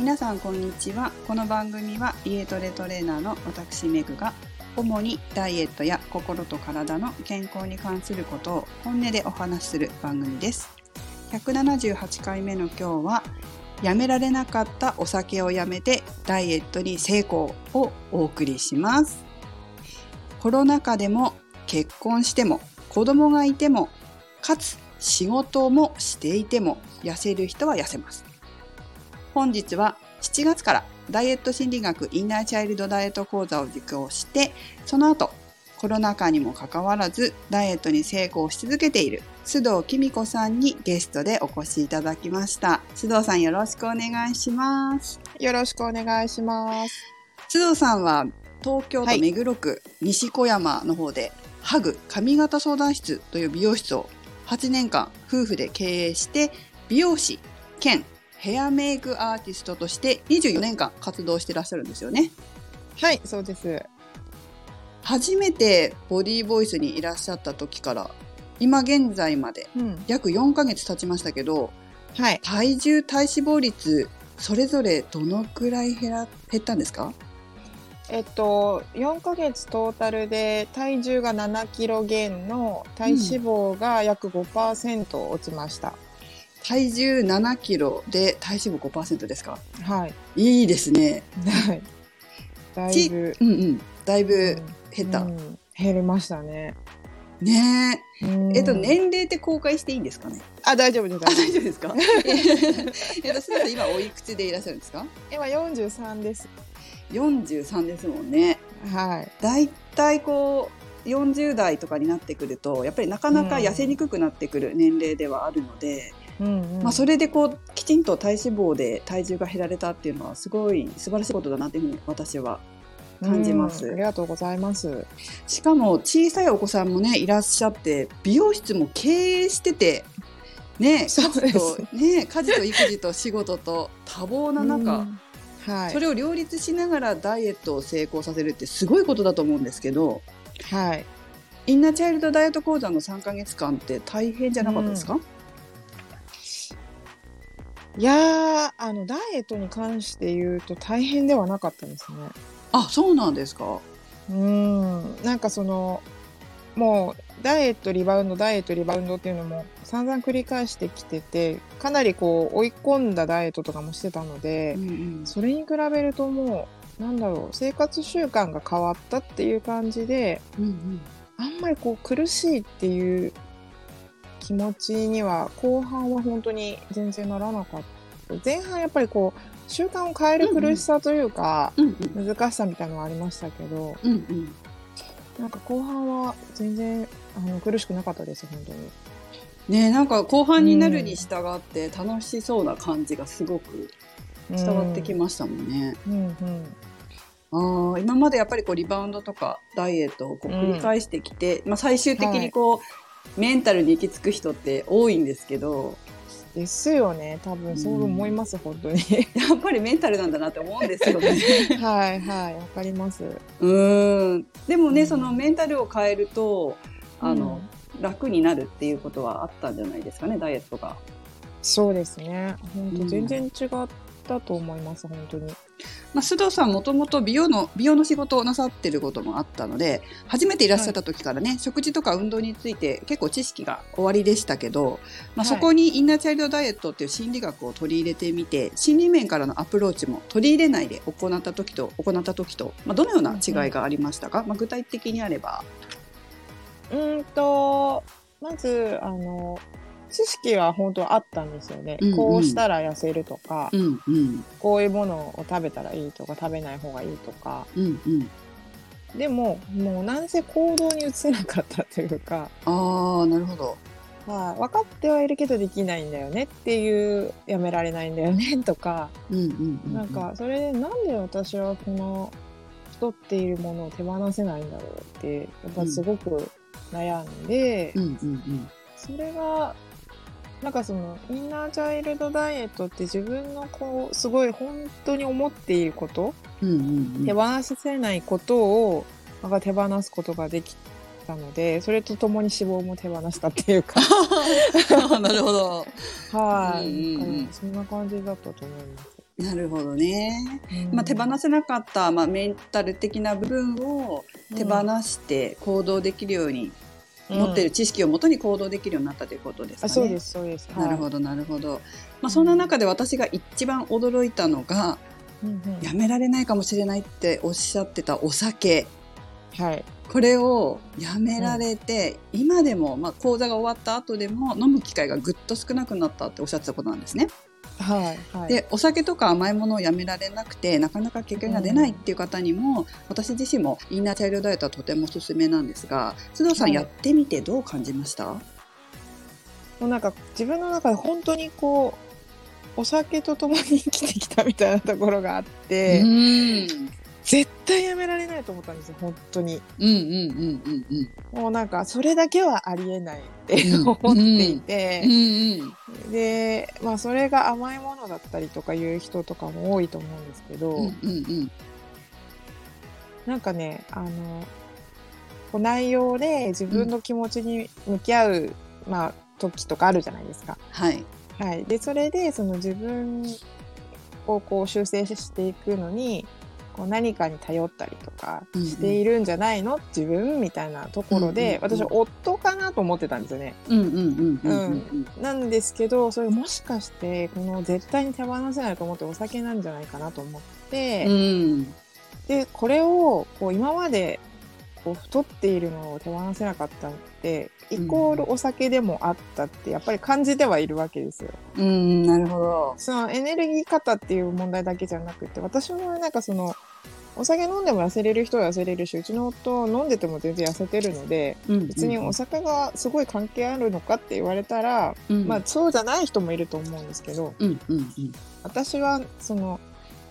皆さんこんにちは。この番組は家トレトレーナーの私メグが主にダイエットや心と体の健康に関することを本音でお話しする番組です。178回目の今日はやめられなかったお酒をやめてダイエットに成功をお送りします。コロナ禍でも結婚しても子供がいてもかつ仕事もしていても痩せる人は痩せます。本日は7月からダイエット心理学インナーチャイルドダイエット講座を受講してその後コロナ禍にもかかわらずダイエットに成功し続けている須藤紀美子さんにゲストでお越しいただきました。須藤さんよろしくお願いします。よろしくお願いします。須藤さんは東京都目黒区西小山の方で、ハグ髪型相談室という美容室を8年間夫婦で経営して美容師兼ヘアメイクアーティストとして24年間活動してらっしゃるんですよね。はいそうです。初めてボディーボイスにいらっしゃった時から今現在までうん。約4ヶ月経ちましたけどはい。体重体脂肪率それぞれどのくらい減ら減ったんですか？えっと4ヶ月トータルで体重が7キロ減の体脂肪が約5%落ちました、体重7キロで体脂肪5%ですか？はい。いいですね。はい。だいぶ。うんうん。だいぶうん減った。うん。減りましたね、ね。うん。え。えっと、年齢って公開していいんですかね？あ大丈夫です。あ、大丈夫ですか？えっと、すみません、今おいくつでいらっしゃるんですか？今43です ?43 ですもんね。はい。だいたいこう、40代とかになってくると、やっぱりなかなか痩せにくくなってくる年齢ではあるので、うんうん。まあそれでこう、きちんと体脂肪で体重が減られたっていうのは、すごい素晴らしいことだなっていうふうに私は感じます。うんありがとうございます。しかも小さいお子さんもねいらっしゃって美容室も経営しててね家事とね家事と育児と仕事と多忙な中、うん。はい。それを両立しながらダイエットを成功させるってすごいことだと思うんですけどはい。インナーチャイルドダイエット講座の3ヶ月間って大変じゃなかったですか、いやーあのダイエットに関して言うと大変ではなかったですね。あそうなんですか？うんなんかそのもうダイエットリバウンドダイエットリバウンドっていうのも散々繰り返してきててかなりこう追い込んだダイエットとかもしてたのでうんうん。それに比べるともうなんだろう生活習慣が変わったっていう感じでうんうん。あんまりこう苦しいっていう気持ちには後半は本当に全然ならなかった。前半やっぱりこう習慣を変える苦しさというか、うんうん。難しさみたいなのはありましたけどうんうん。なんか後半は全然あの苦しくなかったです本当に。ねえなんか後半になるに従って楽しそうな感じがすごく伝わってきましたもんね。うんうん。ああ今までやっぱりこうリバウンドとかダイエットをこう繰り返してきて、まあ、最終的にこう、メンタルに行き着く人って多いんですけどですよね。多分そう思います、本当に。やっぱりメンタルなんだなって思うんですよね。はいはいわかります。うーん。でもね、うん。そのメンタルを変えるとあの、楽になるっていうことはあったんじゃないですかねダイエットが。そうですね。本うん。当全然違ったと思います、本当に。まあ、須藤さんもともと美容の美容の仕事をなさってることもあったので初めていらっしゃった時からね、食事とか運動について結構知識がおありでしたけど、まあ、はい。そこにインナーチャイルドダイエットっていう心理学を取り入れてみて心理面からのアプローチも取り入れないで行った時と行った時と、まあ、どのような違いがありましたか、まあ、具体的にあれば。うーんとまずあの知識は本当あったんですよね、うんうん。こうしたら痩せるとか、うんうん。こういうものを食べたらいいとか食べない方がいいとか。うんうん、でももうなんせ行動に移せなかったというか、ああなるほど。はい、分かってはいるけどできないんだよねっていうやめられないんだよね とか、うんうんうん、なんかそれでなんで私はこの太っているものを手放せないんだろうってやっぱすごく悩んで、うんうんうん。それがなんかそのインナーチャイルドダイエットって自分のこうすごい本当に思っていること、うんうんうん。手放せないことをなんか手放すことができたのでそれとともに脂肪も手放したっていうか。なるほど。はい、うんうんそんな感じだったと思います。なるほどね。うん。まあ、手放せなかった、まあ、メンタル的な部分を手放して行動できるように、持ってる知識をもとに行動できるようになったということですかね。あそうですそうです。ど。なるほどなるほど。まあ、そんな中で私が一番驚いたのが、うんうんやめられないかもしれないっておっしゃってたお酒。はい。これをやめられて、今でも、まあ、講座が終わった後でも飲む機会がぐっと少なくなったっておっしゃってたことなんですね。はいはい。でお酒とか甘いものをやめられなくてなかなか結果が出ないっていう方にも、私自身もインナーチャイルドダイエットはとてもおすすめなんですが須藤さんはい。やってみてどう感じました、もうなんか自分の中で本当にこうお酒と共に生きてきたみたいなところがあって、うん絶対やめられないと思ったんですよ本当に。うんうんうんうんもうなんかそれだけはありえないってうん。思っていて。うんう、んうん。でまあそれが甘いものだったりとかいう人とかも多いと思うんですけど、うんうんうんなんかねあのこう内容で自分の気持ちに向き合う、まあ時とかあるじゃないですか。はい。はい、でそれでその自分をこう修正していくのにこう何かに頼ったりとかうんうん。しているんじゃないの、自分みたいなところで、うんうんうん私夫かなと思ってたんですよね。うんうんうんうんうんなんですけどそれもしかしてこの絶対に手放せないと思ってお酒なんじゃないかなと思って、うん。でこれをこう今までこう太っているのを手放せなかったってイコールお酒でもあったってやっぱり感じてはいるわけですよ。うん。なるほど。そのエネルギー方っていう問題だけじゃなくて私はなんかそのお酒飲んでも痩せれる人は痩せれるしうちの夫飲んでても全然痩せてるので別にお酒がすごい関係あるのかって言われたら、うん。まあそうじゃない人もいると思うんですけどうんうんうん。私はその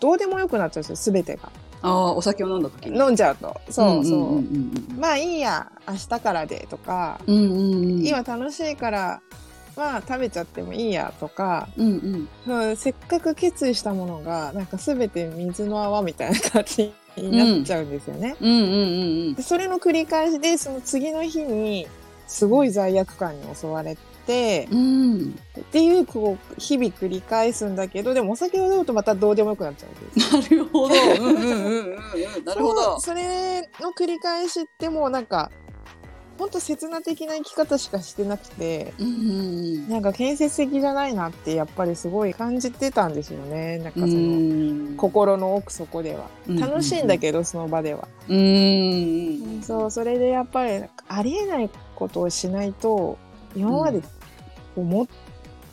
どうでもよくなっちゃうんですよ全てが。ああお酒を飲んだ時に。飲んじゃうと。そうそう,、んうんまあいいや明日からでとか、うんうんうんうん。今楽しいからまあ食べちゃってもいいやとか、うんうんうん、せっかく決意したものがなんか全て水の泡みたいな感じになっちゃうんですよね。それの繰り返しでその次の日にすごい罪悪感に襲われて、うんうんっていうこう日々繰り返すんだけどでもお酒を飲むとまたどうでもよくなっちゃうんです。なるほど。なるほど。それの繰り返しってもうなんか本当刹那的な生き方しかしてなくてうんうん。なんか建設的じゃないなってやっぱりすごい感じてたんですよね。なんかうん。その、うん。心の奥底では。うん楽しいんだけど、その場では、うんうん。そうそれでやっぱりありえないことをしないと今まで思っ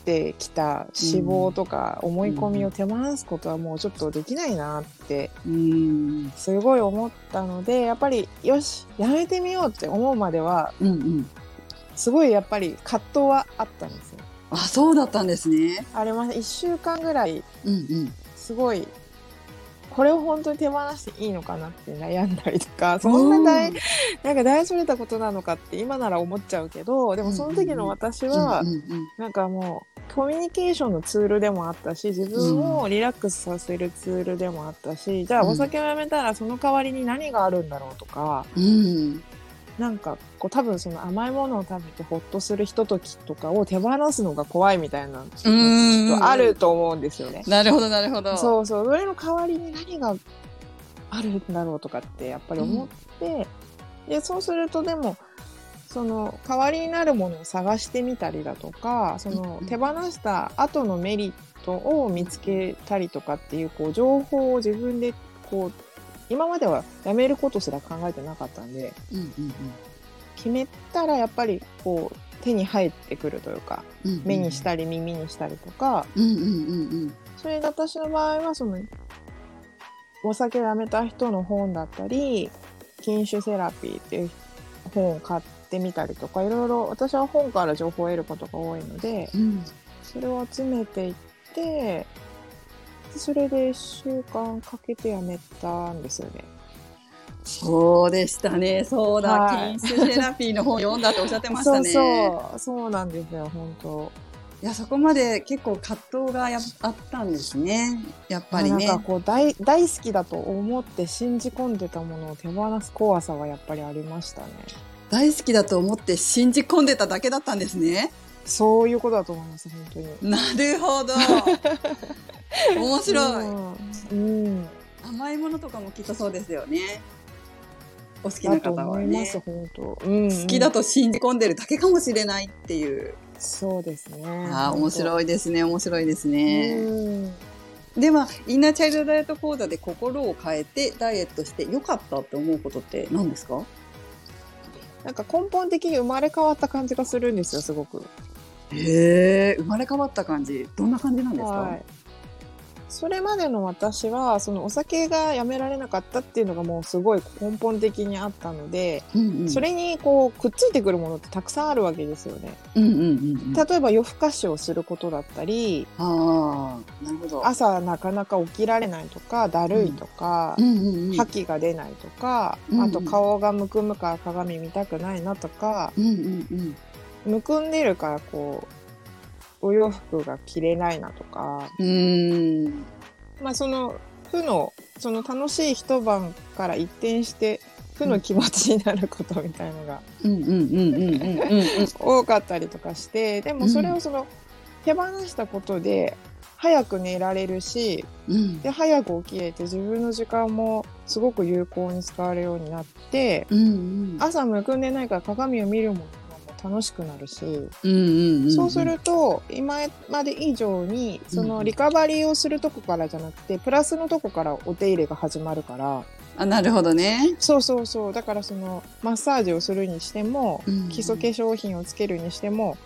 てきた脂肪とか思い込みを手放すことはもうちょっとできないなってうんすごい思ったのでやっぱりよしやめてみようって思うまではうんうん。すごいやっぱり葛藤はあったんですよ。あ、そうだったんですね。あれま1週間ぐらいうんうん。すごいこれを本当に手放していいのかなって悩んだりとかそんな大なんか大それたことなのかって今なら思っちゃうけどでもその時の私はなんかもうコミュニケーションのツールでもあったし自分をリラックスさせるツールでもあったしじゃあうんお酒をやめたらその代わりに何があるんだろうとかうん。なんかこう多分その甘いものを食べてホッとするひとときとかを手放すのが怖いみたいなちうんょっとあると思うんですよね。なるほどなるほど。そうそうそれの代わりに何があるんだろうとかってやっぱり思って、でそうするとでもその代わりになるものを探してみたりだとかそのうん手放した後のメリットを見つけたりとかっていうこう情報を自分でこう今まではやめることすら考えてなかったんでうんうん決めたらやっぱりこう手に入ってくるというかうんうん。目にしたり耳にしたりとかうんうんうんそれで私の場合はそのお酒をやめた人の本だったり禁酒セラピーっていう本を買ってみたりとかいろいろ私は本から情報を得ることが多いのでうん。うん。それを集めていってでそれで1週間かけてやめたんですよね。そうでしたね。そうだ。はいセラピーの本読んだっておっしゃってましたね。そうそうそうなんですよ本当。いや、そこまで結構葛藤がやあったんですね。やっぱりねなん。かこう大大好きだと思って信じ込んでたものを手放す怖さはやっぱりありましたね。大好きだと思って信じ込んでただけだったんですね。そういうことだと思います本当に。なるほど。面白い、うん、うん、甘いものとかもきっとそうですよね。お好きな方はね。本当、うん。うん好きだと信じ込んでるだけかもしれないっていう、そうですね。ああ面い白いですね。面白いですね、うん。ではインナーチャイルドダイエット講座で心を変えてダイエットして良かったって思うことって何ですか？なんか根本的に生まれ変わった感じがするんですよすごく。へえ生まれ変わった感じ。どんな感じなんですか、はい。それまでの私は、そのお酒がやめられなかったっていうのがもうすごい根本的にあったので、うんうん、それにこうくっついてくるものってたくさんあるわけですよね。うんうんうんうん。例えば夜更かしをすることだったり、ああなるほど。朝なかなか起きられないとか、だるいとかう、ん。うんうん覇気が出ないとか、うんうん。あと顔がむくむから鏡見たくないなとか、うんうんうん。むくんでるからこう、お洋服が着れないなとか、うーん。まあその負のその楽しい一晩から一転して負の気持ちになることみたいのが多かったりとかしてでもそれをその手放したことで早く寝られるしうん。で早く起きれて自分の時間もすごく有効に使われるようになってうんうん。朝むくんでないから鏡を見るも楽しくなるしうんうんうんそうすると今まで以上にそのリカバリーをするとこからじゃなくてプラスのとこからお手入れが始まるから。あなるほどね。そうそうそう。だからそのマッサージをするにしてもうん基礎化粧品をつけるにしても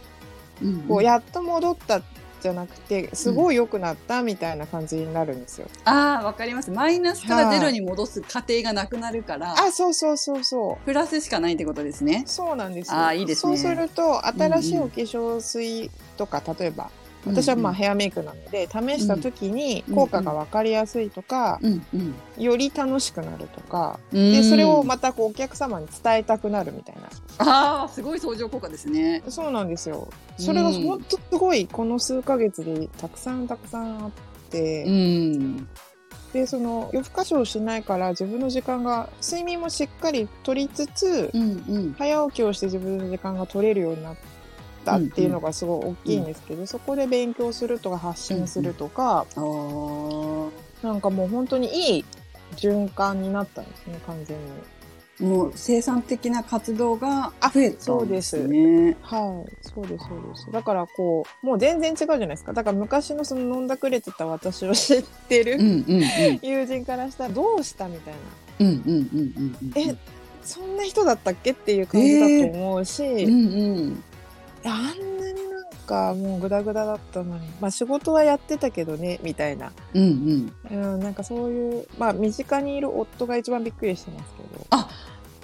うん。こうやっと戻ったじゃなくてすごい良くなったみたいな感じになるんですよ。ああわかります。マイナスからゼロに戻す過程がなくなるから。あそうそうそうそう。プラスしかないってことですね。そうなんですよ。あーいいですね。そうすると新しいお化粧水とか、例えば私はまあヘアメイクなので試した時に効果が分かりやすいとか、より楽しくなるとかうん。でそれをまたこうお客様に伝えたくなるみたいな。ああすごい相乗効果ですね。そうなんですよ。それがうん本当すごいこの数ヶ月でたくさんたくさんあって、うん。でその夜更かしをしないから自分の時間が睡眠もしっかりとりつつ、うんうん。早起きをして自分の時間が取れるようになったっていうのがすごい大きいんですけど、そこで勉強するとか発信するとか、あーなんかもう本当にいい循環になったんですね完全に。もう生産的な活動があ増えたんですね。はい、そうです、そうです。だからこう、もう全然違うじゃないですか。だから昔のその飲んだくれてた私を知ってるうんうんうん友人からしたらどうしたみたいな。うんうんうんうんうんえ、そんな人だったっけっていう感じだと思うし、うんうんあんなになんかもうグダグダだったのに、まあ仕事はやってたけどね、みたいな。うんうんうん、なんかそういう、まあ身近にいる夫が一番びっくりしてますけど。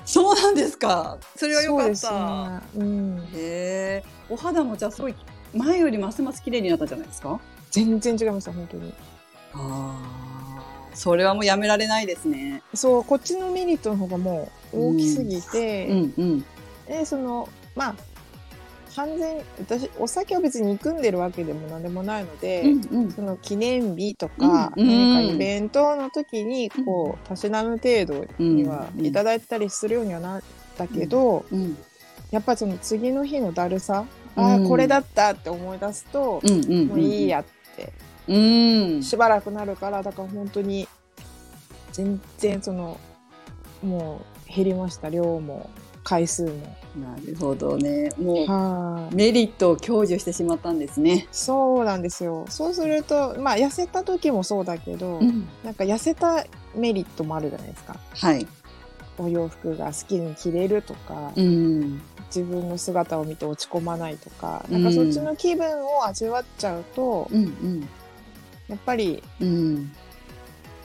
そうなんですか。それは良かっそう。ね。うん。へえ。お肌もじゃあすごい前よりますます綺麗になったんじゃないですか。全然違いました、本当に。ああ。それはもうやめられないですね。そう、こっちのメリットの方がもう大きすぎて、うんうんで、その、まあ、完全に、私、お酒を別に憎んでるわけでも何でもないので、うんうんその記念日とか、うん何かイベントの時に、こう、たしなむ程度にはうんいただいたりするようにはなったけど、うんやっぱその次の日のだるさ、うんああ、これだったって思い出すと、うんうんうん。もういい。やって、うん。しばらくなるから、だから本当に、全然その、もう減りました、量も、回数も。なるほどね。もはい、うメリットを享受してしまったんですね。そうなんですよ。そうすると、まあ、痩せた時もそうだけど、ん。なんか痩せたメリットもあるじゃないですか。はい。お洋服が好きに着れるとか、うん。自分の姿を見て落ち込まないとか、うんなんかそっちの気分を味わっちゃうと、うんうんやっぱりうん。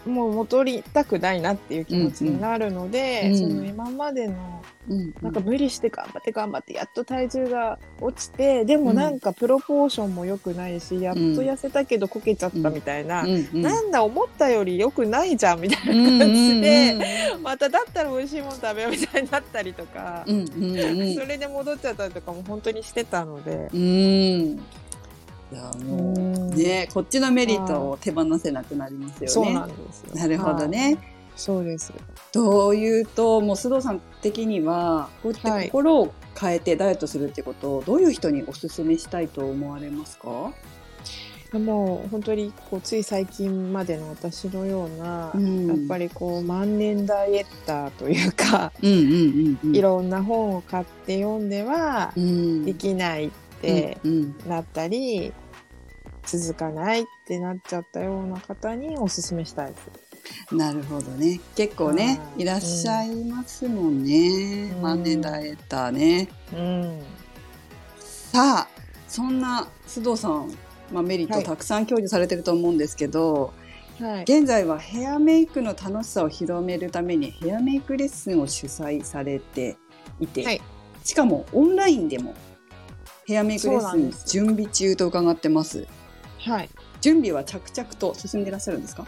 もう戻りたくないなっていう気持ちになるので、うんその今までのうん。なんか無理して頑張って頑張ってやっと体重が落ちてでもなんかプロポーションも良くないし、やっと痩せたけどこけちゃったみたいな、うんうん。なんだ思ったより良くないじゃんみたいうんな感じで、うんまただったら美味しいもの食べようみたいになったりとか、うんうんうんそれで戻っちゃったりとかも本当にしてたので。うん。いやもうねこっちのメリットを手放せなくなりますよね。そうなんですよ。なるほどね。そうです。というともう須藤さん的にはこうやってはい心を変えてダイエットするってことをどういう人にお勧めしたいと思われますか、もう本当にこうつい最近までの私のような、うん。やっぱりこう万年ダイエッターというか、いろんな本を買って読んではうん。できないってなったり、続かないってなっちゃったような方におすすめしたいです。なるほどね。結構ねはいいらっしゃいますもんね、うん。万年ダイエッターね。うん。さあそんな須藤さん、まあ、メリットはい。たくさん享受されてると思うんですけど、はい。現在はヘアメイクの楽しさを広めるためにヘアメイクレッスンを主催されていて、はい。しかもオンラインでもヘアメイクレッスン準備中と伺ってますはい。準備は着々と進んでいらっしゃるんですか？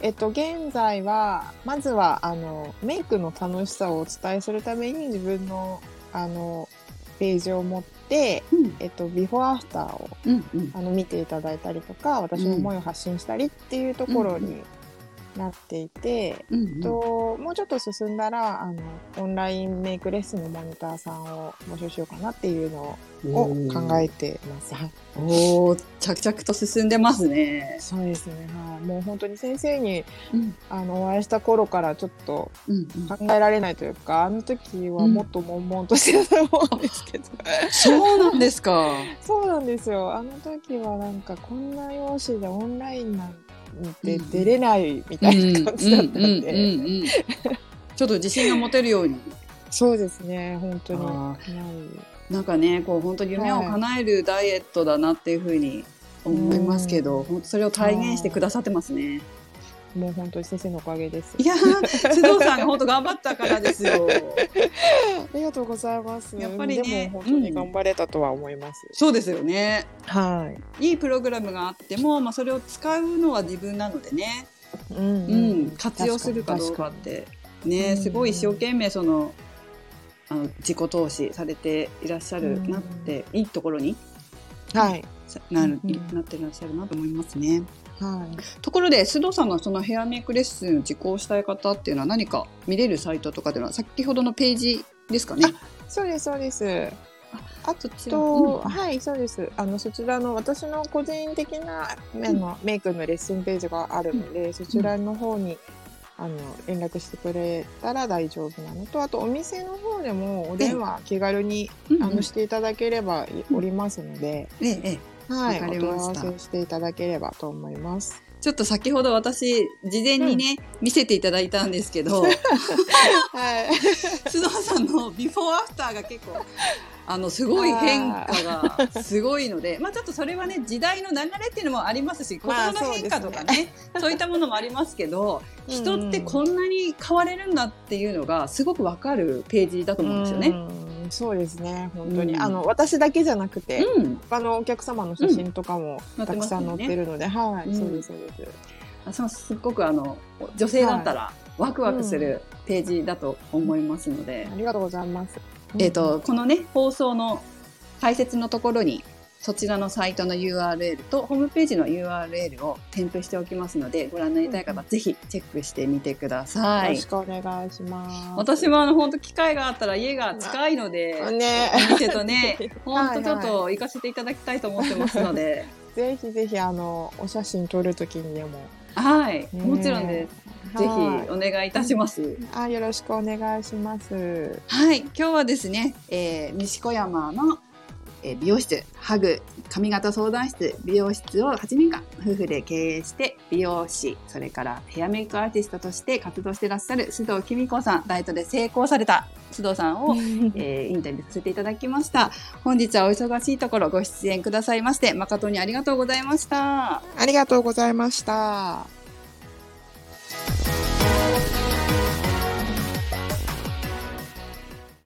えっと、現在は、まずは、あの、メイクの楽しさをお伝えするために自分の、あの、ページを持って、うん。えっと、ビフォーアフターをうんうん。あの見ていただいたりとか私の思いを発信したりっていうところになっていて、うんえっともうちょっと進んだらあのオンラインメイクレッスンのモニターさんを募集しようかなっていうのを考えてます。はいおー着々と進んでますね。そうですね、はい、もう本当に先生にうんあのお会いした頃からちょっとうん考えられないというか、あの時はもっと悶々としてたと思うんですけど、そうなんですか。そうなんですよ。あの時はなんかこんな用紙でオンラインなんて出れないみたいな感じだったんで、んちょっと自信が持てるように。そうですね、本当に。あはい。なんかね、こう本当夢を叶えるダイエットだなっていうふうに思いますけど、うん。本当それを体現してくださってますね。もう本当に先生のおかげです。いやー、須藤さんが本当頑張ったからですよ。ありがとうございます。やっぱりね本当に頑張れたとは思います。そうですよね。はいいプログラムがあっても、まあ、それを使うのは自分なのでね、い。うん、うん、活用するかどうかってね、うんすごい一生懸命そのあの自己投資されていらっしゃるなって、いいところにはい。さなる、うんなってらっしゃるなと思いますね。はい。ところで須藤さんがそのヘアメイクレッスンを受講したい方っていうのは何か見れるサイトとかっていうのは先ほどのページですかね。そうです、そうです。あと、うんはい、そうです。あの、そちらの私の個人的な、あの、メイクのレッスンページがあるので、そちらの方に、あの、連絡してくれたら大丈夫なのと、あと、お店の方でもお電話気軽に、うんあの、していただければおりますので、ええええはい、わかりましたしていただければと思います。ちょっと先ほど私事前にね、見せていただいたんですけどはい。須藤さんのビフォーアフターが結構あのすごい変化がすごいのでまあちょっとそれはね時代の流れっていうのもありますし心まあの変化とかね,、そういったものもありますけど 人ってこんなに変われるんだっていうのがすごくわかるページだと思うんですよね。うんそうですね、本当に。うん。あの、私だけじゃなくて、うん、他のお客様の写真とかもうんたくさん載ってるので、はい、うん。そうです、そうです。あそうすっごくあの女性だったらワクワクするページだと思いますので、ありがとうございます。えー、とこのね放送の解説のところにそちらのサイトの URL とホームページの URL を添付しておきますのでご覧になりたい方はぜひチェックしてみてくださいよろし。くお願いします。私はあの本当機会があったら家が近いので、ね、お店とね 本当ちょっと行かせていただきたいと思ってますので、ぜひぜひあのお写真撮るときにでも、はい、ねもちろんです。ぜひはいお願いいたします。あ、よろしくお願いします。はい、今日はですね、えー西小山の、えー美容室、ハグ、髪型相談室、美容室を8年間夫婦で経営して、美容師、それからヘアメイクアーティストとして活動していらっしゃる須藤紀美子さん、ダイエットで成功された須藤さんを、えーインタビューさせていただきました。本日はお忙しいところご出演くださいまして、誠にありがとうございました。ありがとうございました。